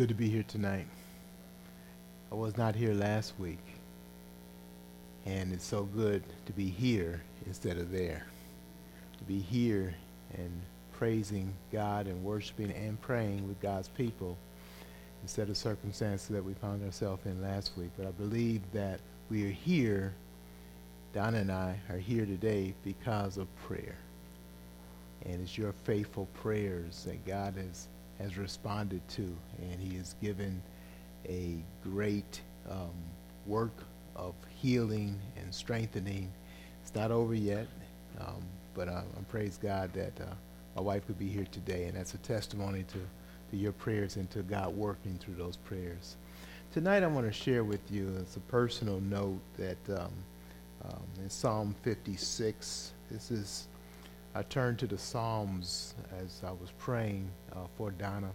good to be here tonight. I was not here last week, and it's so good to be here instead of there. To be here and praising God and worshiping and praying with God's people instead of circumstances that we found ourselves in last week. But I believe that we are here, Donna and I are here today because of prayer. And it's your faithful prayers that God has, has responded to. And he has given a great um, work of healing and strengthening. It's not over yet, um, but I, I, praise God that uh, my wife could be here today. And that's a testimony to, to your prayers and to God working through those prayers. Tonight I want to share with you, it's a personal note that um, um in Psalm 56, this is I turned to the Psalms as I was praying uh, for Donna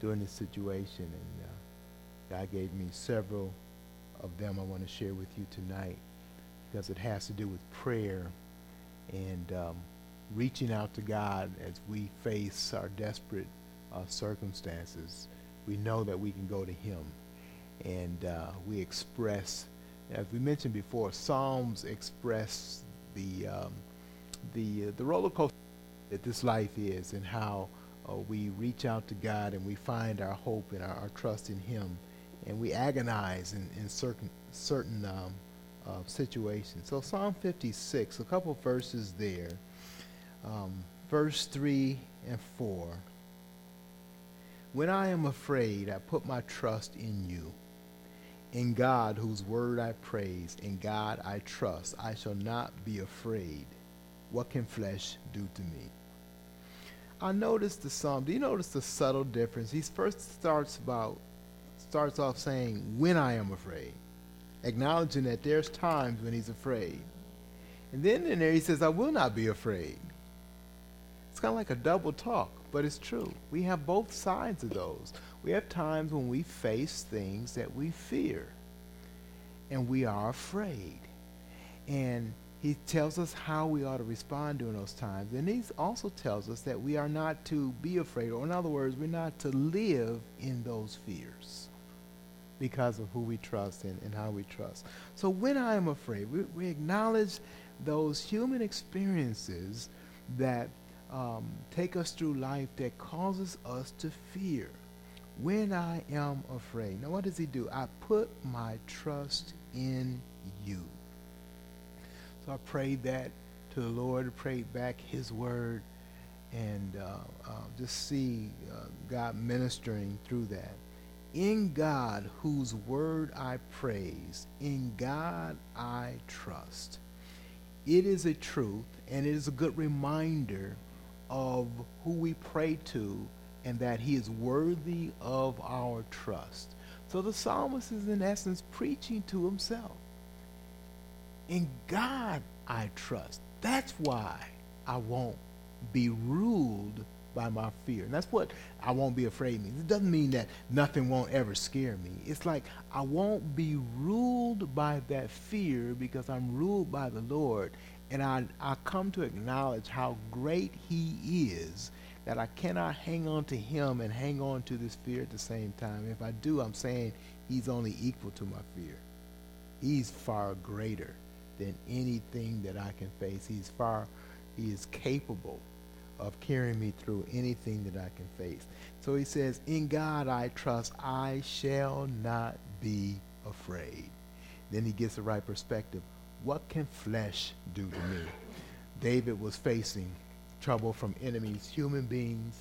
during this situation, and uh, God gave me several of them I want to share with you tonight because it has to do with prayer and um, reaching out to God as we face our desperate uh, circumstances. We know that we can go to Him, and uh, we express, as we mentioned before, Psalms express the um, the, uh, the roller coaster that this life is and how uh, we reach out to God and we find our hope and our, our trust in Him and we agonize in, in certain, certain um, uh, situations. So Psalm 56, a couple verses there. Um, verse 3 and 4. When I am afraid, I put my trust in you. In God, whose word I praise, in God I trust, I shall not be afraid. What can flesh do to me? I noticed the psalm. Do you notice the subtle difference? He first starts about starts off saying, "When I am afraid," acknowledging that there's times when he's afraid, and then in there he says, "I will not be afraid." It's kind of like a double talk, but it's true. We have both sides of those. We have times when we face things that we fear, and we are afraid, and he tells us how we ought to respond during those times. And he also tells us that we are not to be afraid, or in other words, we're not to live in those fears because of who we trust and, and how we trust. So when I am afraid, we, we acknowledge those human experiences that um, take us through life that causes us to fear. When I am afraid. Now, what does he do? I put my trust in you. So I prayed that to the Lord, prayed back his word, and uh, uh, just see uh, God ministering through that. In God, whose word I praise, in God I trust. It is a truth, and it is a good reminder of who we pray to and that he is worthy of our trust. So the psalmist is, in essence, preaching to himself. In God I trust. That's why I won't be ruled by my fear. And that's what I won't be afraid means. It doesn't mean that nothing won't ever scare me. It's like I won't be ruled by that fear because I'm ruled by the Lord. And I, I come to acknowledge how great he is that I cannot hang on to him and hang on to this fear at the same time. If I do, I'm saying he's only equal to my fear. He's far greater than anything that I can face. He's far, he is capable of carrying me through anything that I can face. So he says, In God I trust, I shall not be afraid. Then he gets the right perspective. What can flesh do to me? David was facing trouble from enemies, human beings,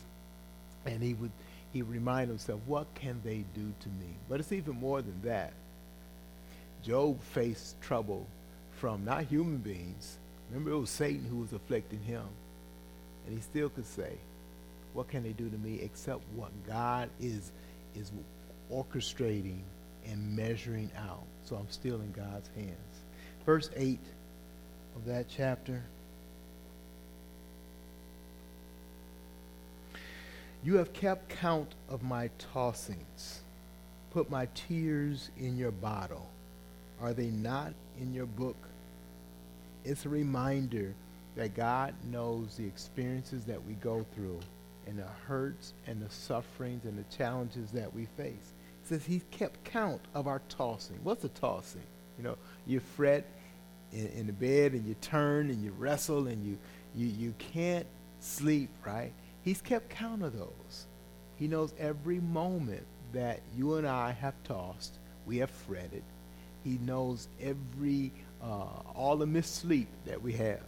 and he would he remind himself, what can they do to me? But it's even more than that. Job faced trouble from not human beings. Remember, it was Satan who was afflicting him. And he still could say, What can they do to me except what God is, is orchestrating and measuring out? So I'm still in God's hands. Verse 8 of that chapter. You have kept count of my tossings, put my tears in your bottle. Are they not in your book? It's a reminder that God knows the experiences that we go through and the hurts and the sufferings and the challenges that we face. It says he kept count of our tossing. What's a tossing? You know, you fret in, in the bed and you turn and you wrestle and you, you, you can't sleep, right? He's kept count of those. He knows every moment that you and I have tossed, we have fretted. He knows every, uh, all the missed sleep that we have.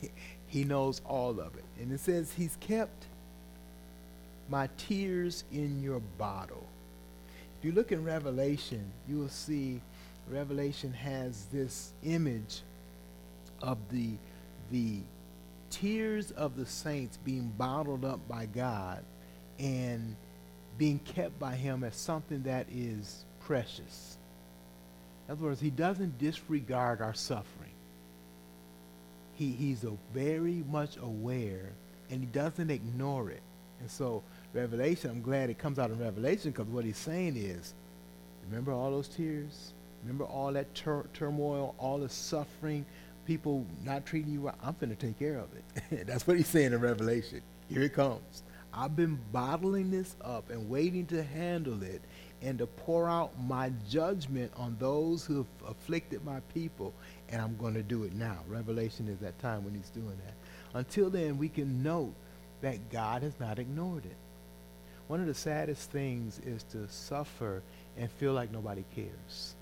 he knows all of it. And it says, He's kept my tears in your bottle. If you look in Revelation, you will see Revelation has this image of the, the tears of the saints being bottled up by God and being kept by him as something that is precious. In other words, he doesn't disregard our suffering. He, he's very much aware and he doesn't ignore it. And so Revelation, I'm glad it comes out in Revelation because what he's saying is, remember all those tears? Remember all that tur- turmoil, all the suffering, people not treating you right? I'm going to take care of it. That's what he's saying in Revelation. Here it comes. I've been bottling this up and waiting to handle it and to pour out my judgment on those who have afflicted my people, and I'm going to do it now. Revelation is that time when he's doing that. Until then, we can note that God has not ignored it. One of the saddest things is to suffer and feel like nobody cares.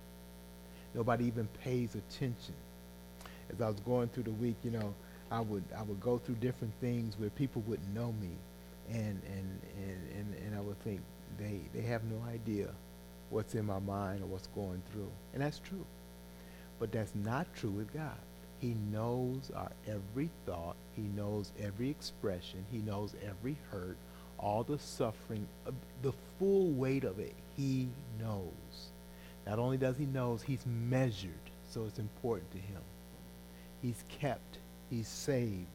Nobody even pays attention. As I was going through the week, you know, I would I would go through different things where people wouldn't know me and and and and, and I would think they they have no idea what's in my mind or what's going through, and that's true. But that's not true with God. He knows our every thought. He knows every expression. He knows every hurt, all the suffering, uh, the full weight of it. He knows. Not only does he knows, he's measured, so it's important to him. He's kept. He's saved,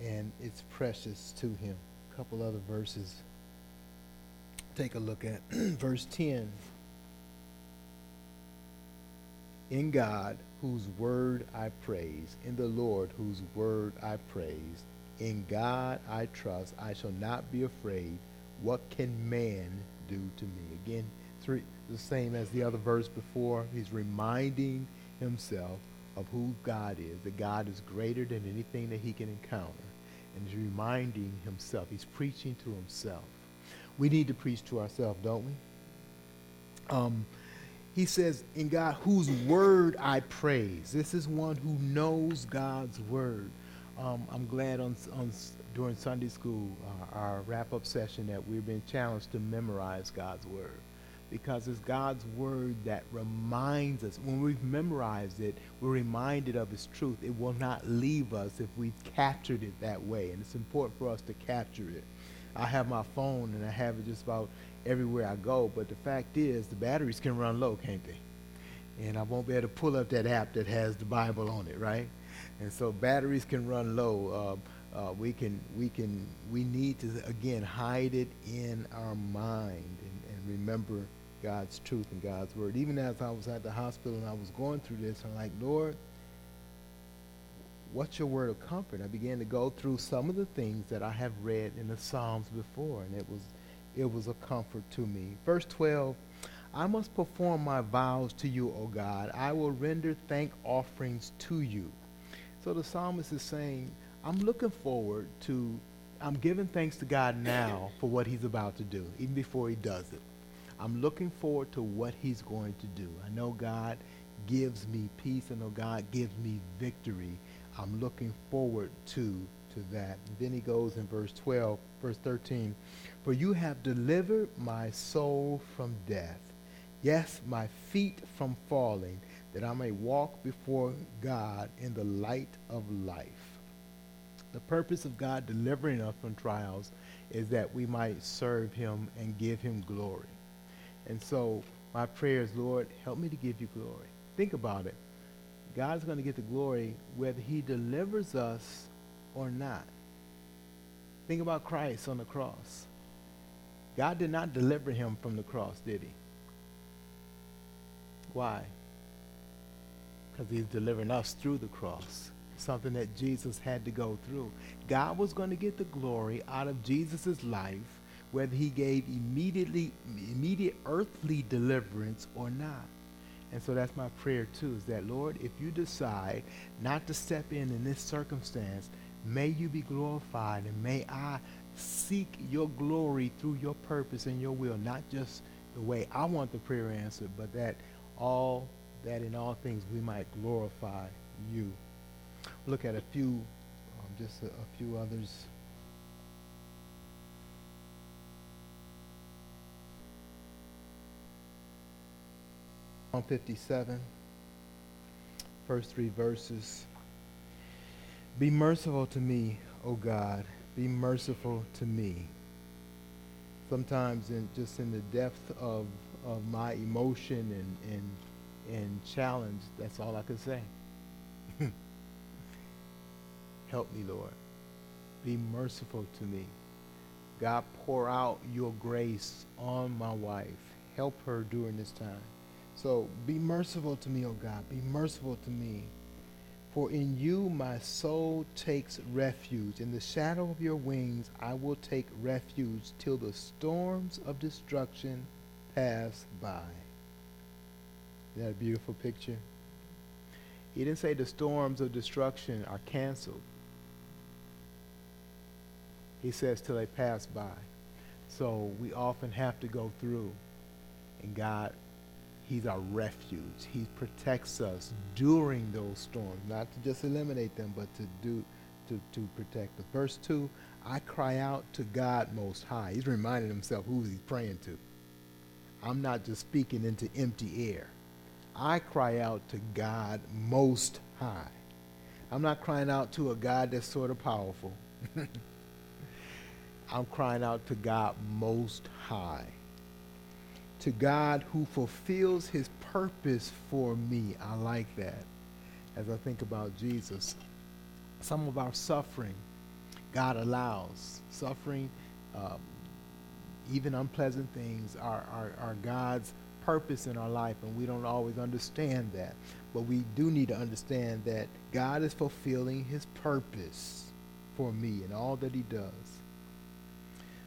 and it's precious to him A couple other verses. Take a look at verse 10. In God, whose word I praise, in the Lord, whose word I praise, in God I trust, I shall not be afraid. What can man do to me? Again, three, the same as the other verse before. He's reminding himself of who God is, that God is greater than anything that he can encounter and he's reminding himself. He's preaching to himself. We need to preach to ourselves, don't we? Um, he says, in God, whose word I praise. This is one who knows God's word. Um, I'm glad on, on during Sunday school, uh, our wrap-up session, that we've been challenged to memorize God's word because it's God's word that reminds us. When we've memorized it, we're reminded of its truth. It will not leave us if we've captured it that way. And it's important for us to capture it. I have my phone and I have it just about everywhere I go, but the fact is the batteries can run low, can't they? And I won't be able to pull up that app that has the Bible on it, right? And so batteries can run low. Uh, uh, we can, we can, we need to again hide it in our mind and, and remember God's truth and God's word. Even as I was at the hospital and I was going through this, I'm like, Lord, what's your word of comfort? I began to go through some of the things that I have read in the Psalms before, and it was it was a comfort to me. Verse 12, I must perform my vows to you, O God. I will render thank offerings to you. So the psalmist is saying, I'm looking forward to, I'm giving thanks to God now for what he's about to do, even before he does it. I'm looking forward to what he's going to do. I know God gives me peace. I know God gives me victory. I'm looking forward to to that. Then he goes in verse 12, verse 13, For you have delivered my soul from death, yes, my feet from falling, that I may walk before God in the light of life. The purpose of God delivering us from trials is that we might serve him and give him glory. And so my prayer is, Lord, help me to give you glory. Think about it. God's going to get the glory whether he delivers us or not. Think about Christ on the cross. God did not deliver him from the cross, did he? Why? Because he's delivering us through the cross. something that Jesus had to go through. God was going to get the glory out of Jesus' life, whether he gave immediately immediate earthly deliverance or not. And so that's my prayer too, is that Lord, if you decide not to step in in this circumstance, may you be glorified and may I seek your glory through your purpose and your will, not just the way I want the prayer answered, but that all that in all things we might glorify you. Look at a few, um, just a, a few others. Psalm 57, first three verses. Be merciful to me, O God. Be merciful to me. Sometimes, in just in the depth of, of my emotion and, and, and challenge, that's all I can say. Help me, Lord. Be merciful to me. God, pour out your grace on my wife. Help her during this time. So be merciful to me, O God. Be merciful to me. For in you my soul takes refuge. In the shadow of your wings I will take refuge till the storms of destruction pass by. Isn't that a beautiful picture? He didn't say the storms of destruction are canceled. He says till they pass by. So we often have to go through. And God He's our refuge. He protects us during those storms, not to just eliminate them, but to do to, to protect us. Verse 2, I cry out to God most high. He's reminding himself who he's praying to. I'm not just speaking into empty air. I cry out to God most high. I'm not crying out to a God that's sort of powerful. I'm crying out to God most high to God who fulfills his purpose for me. I like that as I think about Jesus. Some of our suffering, God allows. Suffering, um, even unpleasant things, are, are, are God's purpose in our life, and we don't always understand that. But we do need to understand that God is fulfilling his purpose for me and all that he does.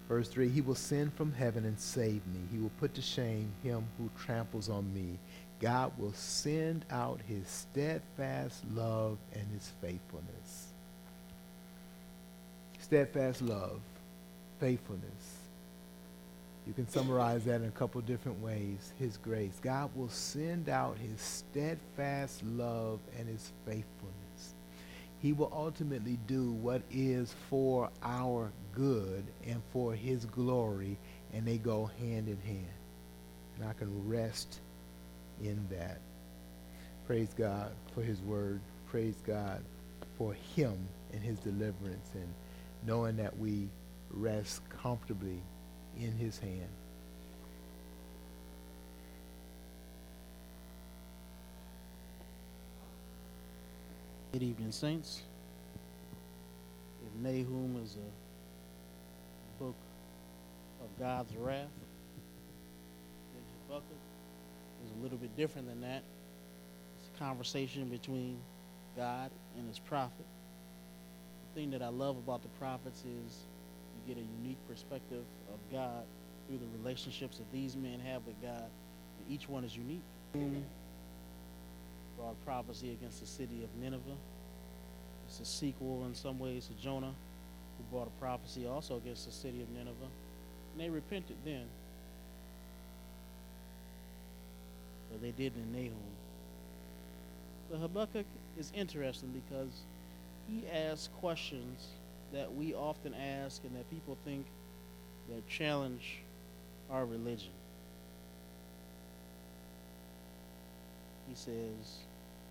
Verse 3 He will send from heaven and save me. He will put to shame him who tramples on me. God will send out his steadfast love and his faithfulness. Steadfast love, faithfulness. You can summarize that in a couple different ways. His grace. God will send out his steadfast love and his faithfulness he will ultimately do what is for our good and for his glory, and they go hand in hand. And I can rest in that. Praise God for his word. Praise God for him and his deliverance, and knowing that we rest comfortably in his hand. Good evening, Saints. If Nahum is a book of God's wrath, then is a little bit different than that. It's a conversation between God and his prophet. The thing that I love about the prophets is you get a unique perspective of God through the relationships that these men have with God. And each one is unique brought prophecy against the city of Nineveh. It's a sequel in some ways to Jonah, who brought a prophecy also against the city of Nineveh. And they repented then. But they didn't in Nahum. But Habakkuk is interesting because he asks questions that we often ask and that people think that challenge our religion. He says,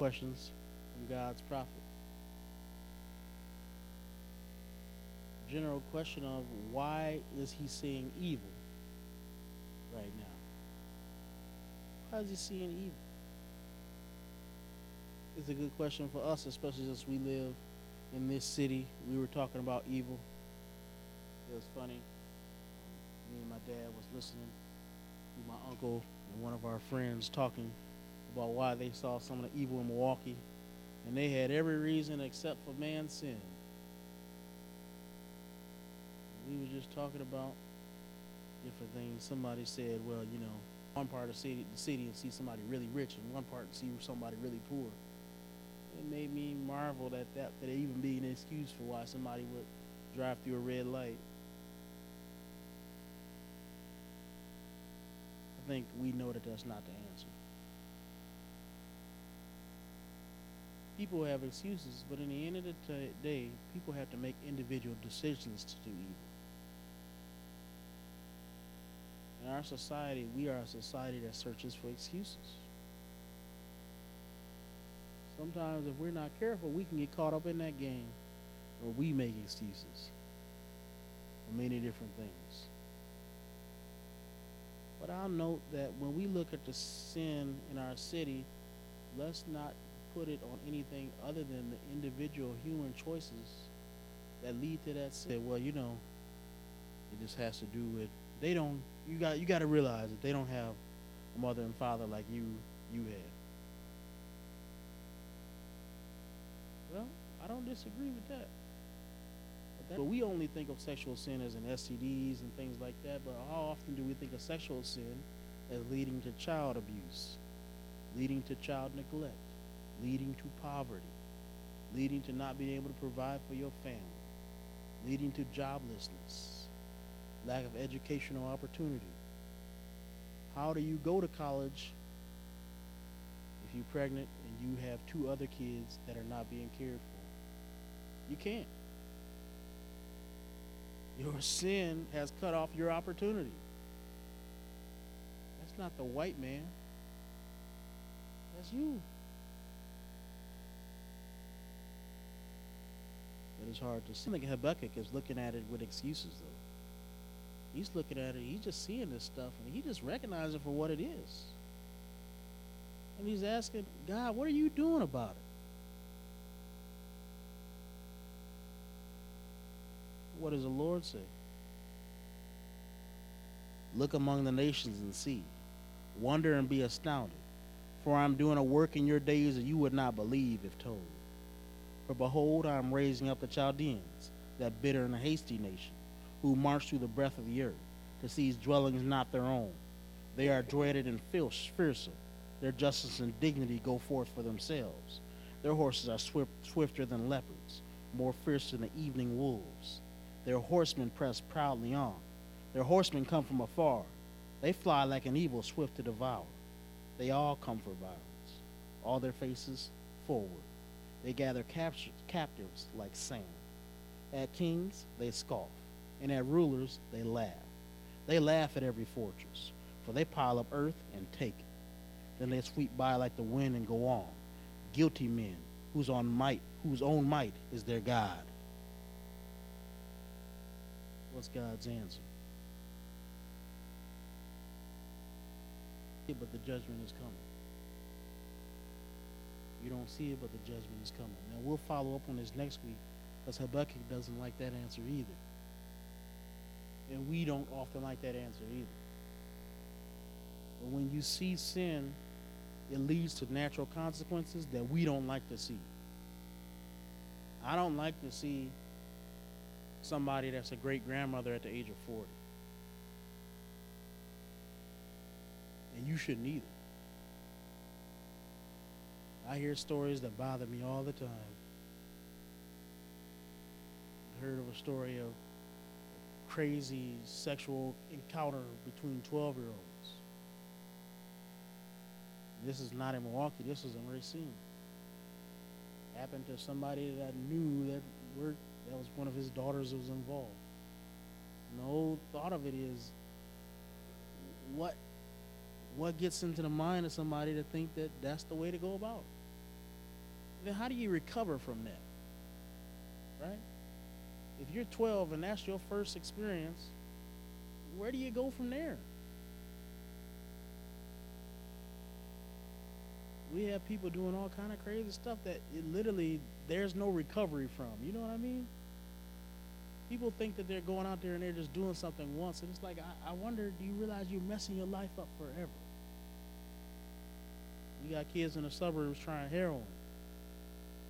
Questions from God's prophet. General question of why is he seeing evil right now? Why is he seeing evil? It's a good question for us, especially since we live in this city. We were talking about evil. It was funny. Um, me and my dad was listening to my uncle and one of our friends talking about why they saw some of the evil in Milwaukee, and they had every reason except for man's sin. We were just talking about different things. Somebody said, "Well, you know, one part of the city, the city, and see somebody really rich, and one part and see somebody really poor." It made me marvel that that could even be an excuse for why somebody would drive through a red light. I think we know that that's not the answer. People have excuses, but in the end of the t- day, people have to make individual decisions to do evil. In our society, we are a society that searches for excuses. Sometimes, if we're not careful, we can get caught up in that game where we make excuses for many different things. But I'll note that when we look at the sin in our city, let's not put it on anything other than the individual human choices that lead to that sin. Well, you know, it just has to do with they don't. You got you got to realize that they don't have a mother and father like you you had. Well, I don't disagree with that. But, that, but we only think of sexual sin as in STDs and things like that. But how often do we think of sexual sin as leading to child abuse, leading to child neglect, leading to poverty, leading to not being able to provide for your family, leading to joblessness, lack of educational opportunity? How do you go to college if you're pregnant and you have two other kids that are not being cared for? You can't. Your sin has cut off your opportunity. That's not the white man. That's you. It's hard to see. I think Habakkuk is looking at it with excuses, though. He's looking at it, he's just seeing this stuff, and he just recognizes it for what it is. And he's asking, God, what are you doing about it? What does the Lord say? Look among the nations and see. Wonder and be astounded. For I'm doing a work in your days that you would not believe if told. For behold, I am raising up the Chaldeans, that bitter and hasty nation, who march through the breadth of the earth, to seize dwellings not their own. They are dreaded and fearsome. Their justice and dignity go forth for themselves. Their horses are swift, swifter than leopards, more fierce than the evening wolves. Their horsemen press proudly on. Their horsemen come from afar. They fly like an evil swift to devour. They all come for violence, all their faces forward. They gather captives like sand. At kings, they scoff, and at rulers, they laugh. They laugh at every fortress, for they pile up earth and take it. Then they sweep by like the wind and go on. Guilty men, whose might, whose own might is their God. What's God's answer? But the judgment is coming. You don't see it, but the judgment is coming. Now we'll follow up on this next week because Habakkuk doesn't like that answer either. And we don't often like that answer either. But when you see sin, it leads to natural consequences that we don't like to see. I don't like to see somebody that's a great grandmother at the age of 40. And you shouldn't either. I hear stories that bother me all the time. I heard of a story of a crazy sexual encounter between 12 year olds. This is not in Milwaukee, this is in Racine. Happened to somebody that knew that worked, that was one of his daughters was involved. And the whole thought of it is what what gets into the mind of somebody to think that that's the way to go about it? Then how do you recover from that? Right? If you're 12 and that's your first experience, where do you go from there? We have people doing all kind of crazy stuff that it literally there's no recovery from. You know what I mean? People think that they're going out there and they're just doing something once, and it's like I, I wonder, do you realize you're messing your life up forever? We got kids in the suburbs trying heroin.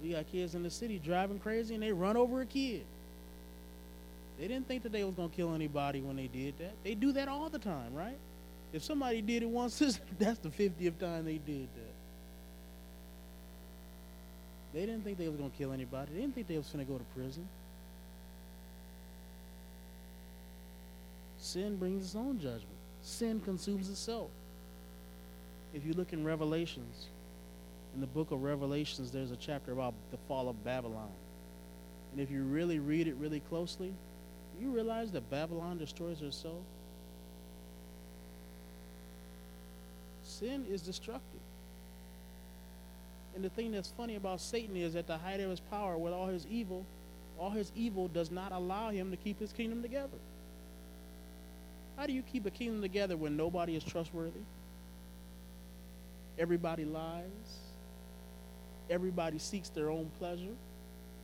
We got kids in the city driving crazy and they run over a kid. They didn't think that they was gonna kill anybody when they did that. They do that all the time, right? If somebody did it once, that's the fiftieth time they did that. They didn't think they was gonna kill anybody. They didn't think they was gonna go to prison. Sin brings its own judgment. Sin consumes itself. If you look in Revelations, in the book of Revelations, there's a chapter about the fall of Babylon. And if you really read it really closely, you realize that Babylon destroys herself. Sin is destructive. And the thing that's funny about Satan is at the height of his power, with all his evil, all his evil does not allow him to keep his kingdom together. How do you keep a kingdom together when nobody is trustworthy? Everybody lies. Everybody seeks their own pleasure.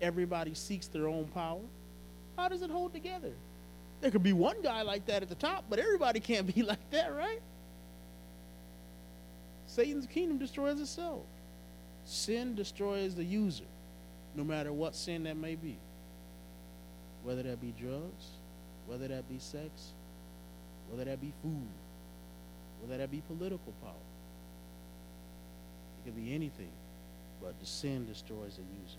Everybody seeks their own power. How does it hold together? There could be one guy like that at the top, but everybody can't be like that, right? Satan's kingdom destroys itself. Sin destroys the user, no matter what sin that may be. Whether that be drugs, whether that be sex, whether that be food, whether that be political power. It could be anything, but the sin destroys the user.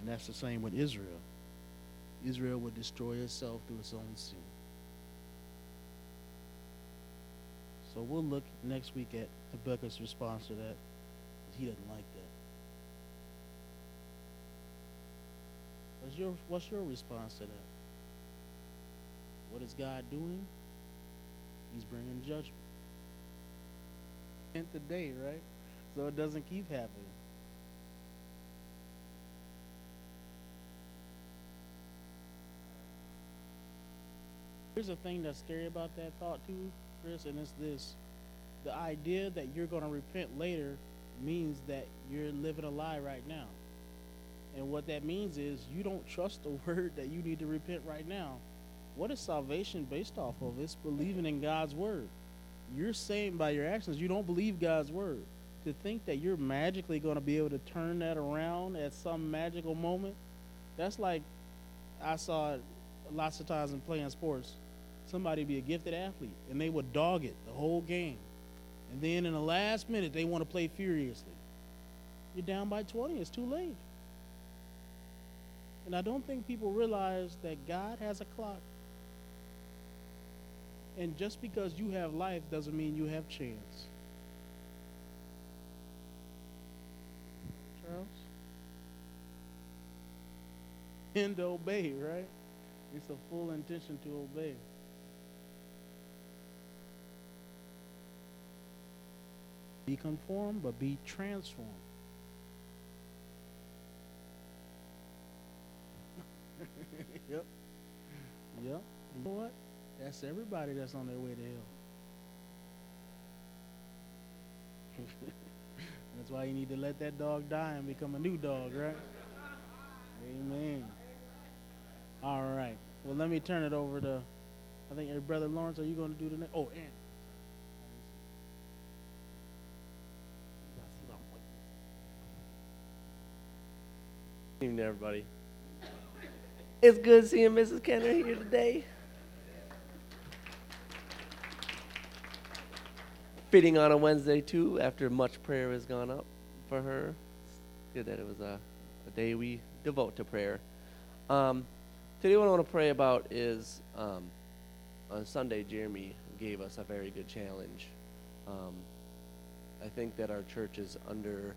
And that's the same with Israel. Israel would destroy itself through its own sin. So we'll look next week at Habakkuk's response to that. He doesn't like that. What's your, what's your response to that? What is God doing? He's bringing judgment. And today, right? So it doesn't keep happening. Here's the thing that's scary about that thought too, Chris, and it's this. The idea that you're going to repent later means that you're living a lie right now. And what that means is you don't trust the word that you need to repent right now. What is salvation based off of? It's believing in God's word. You're saying by your actions you don't believe God's word. To think that you're magically going to be able to turn that around at some magical moment, that's like I saw lots of times in playing sports. Somebody be a gifted athlete and they would dog it the whole game. And then in the last minute, they want to play furiously. You're down by 20, it's too late. And I don't think people realize that God has a clock. And just because you have life doesn't mean you have chance. Charles? And obey, right? It's a full intention to obey. Be conformed, but be transformed. yep. Yep. You know what? That's everybody that's on their way to hell. that's why you need to let that dog die and become a new dog, right? Amen. All right. Well, let me turn it over to, I think, your brother Lawrence. Are you going to do the next? Oh, and. Good evening, everybody. It's good seeing Mrs. Kenner here today. Fitting on a Wednesday, too, after much prayer has gone up for her. It's good that it was a, a day we devote to prayer. Um, today, what I want to pray about is um, on Sunday, Jeremy gave us a very good challenge. Um, I think that our church is under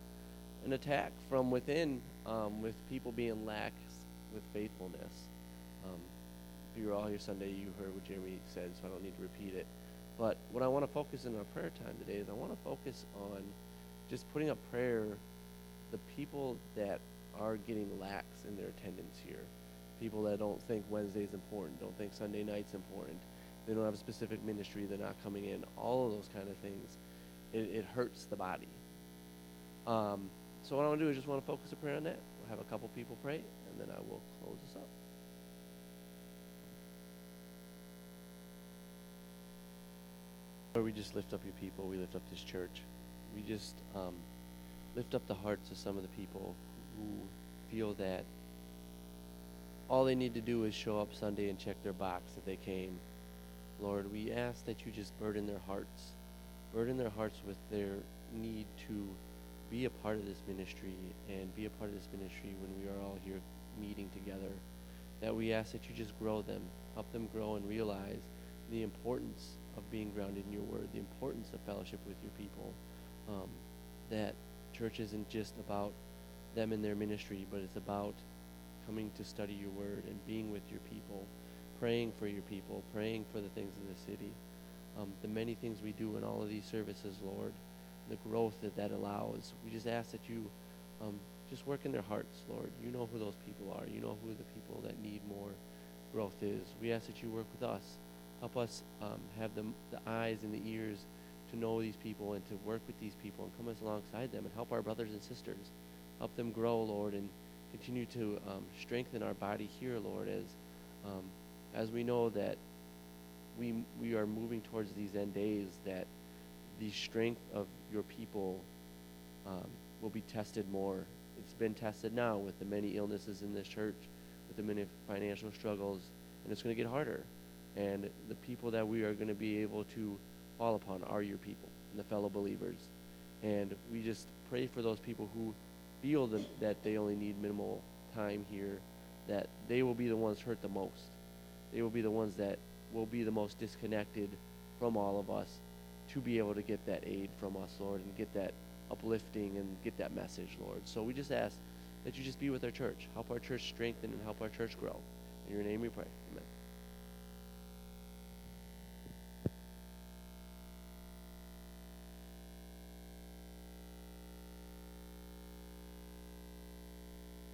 an attack from within um, with people being lax with faithfulness. Um, if you were all here Sunday, you heard what Jeremy said, so I don't need to repeat it. But what I want to focus in our prayer time today is I want to focus on just putting a prayer the people that are getting lax in their attendance here, people that don't think Wednesday's important, don't think Sunday night's important, they don't have a specific ministry, they're not coming in, all of those kind of things, it, it hurts the body. Um, so what I want to do is just want to focus a prayer on that. We'll have a couple people pray, and then I will close this up. Lord, we just lift up your people. We lift up this church. We just um, lift up the hearts of some of the people who feel that all they need to do is show up Sunday and check their box that they came. Lord, we ask that you just burden their hearts, burden their hearts with their need to be a part of this ministry and be a part of this ministry when we are all here meeting together. That we ask that you just grow them, help them grow and realize the importance of being grounded in your word, the importance of fellowship with your people. Um, that church isn't just about them and their ministry, but it's about coming to study your word and being with your people, praying for your people, praying for the things of the city. Um, the many things we do in all of these services, Lord, the growth that that allows. We just ask that you um, just work in their hearts, Lord. You know who those people are. You know who the people that need more growth is. We ask that you work with us. Help us um, have the, the eyes and the ears to know these people and to work with these people and come alongside them and help our brothers and sisters. Help them grow, Lord, and continue to um, strengthen our body here, Lord, as um, as we know that we we are moving towards these end days. That the strength of your people um, will be tested more. It's been tested now with the many illnesses in this church, with the many financial struggles, and it's going to get harder. And the people that we are going to be able to fall upon are your people, the fellow believers. And we just pray for those people who feel that, that they only need minimal time here, that they will be the ones hurt the most. They will be the ones that will be the most disconnected from all of us to be able to get that aid from us, Lord, and get that uplifting and get that message, Lord. So we just ask that you just be with our church. Help our church strengthen and help our church grow. In your name we pray.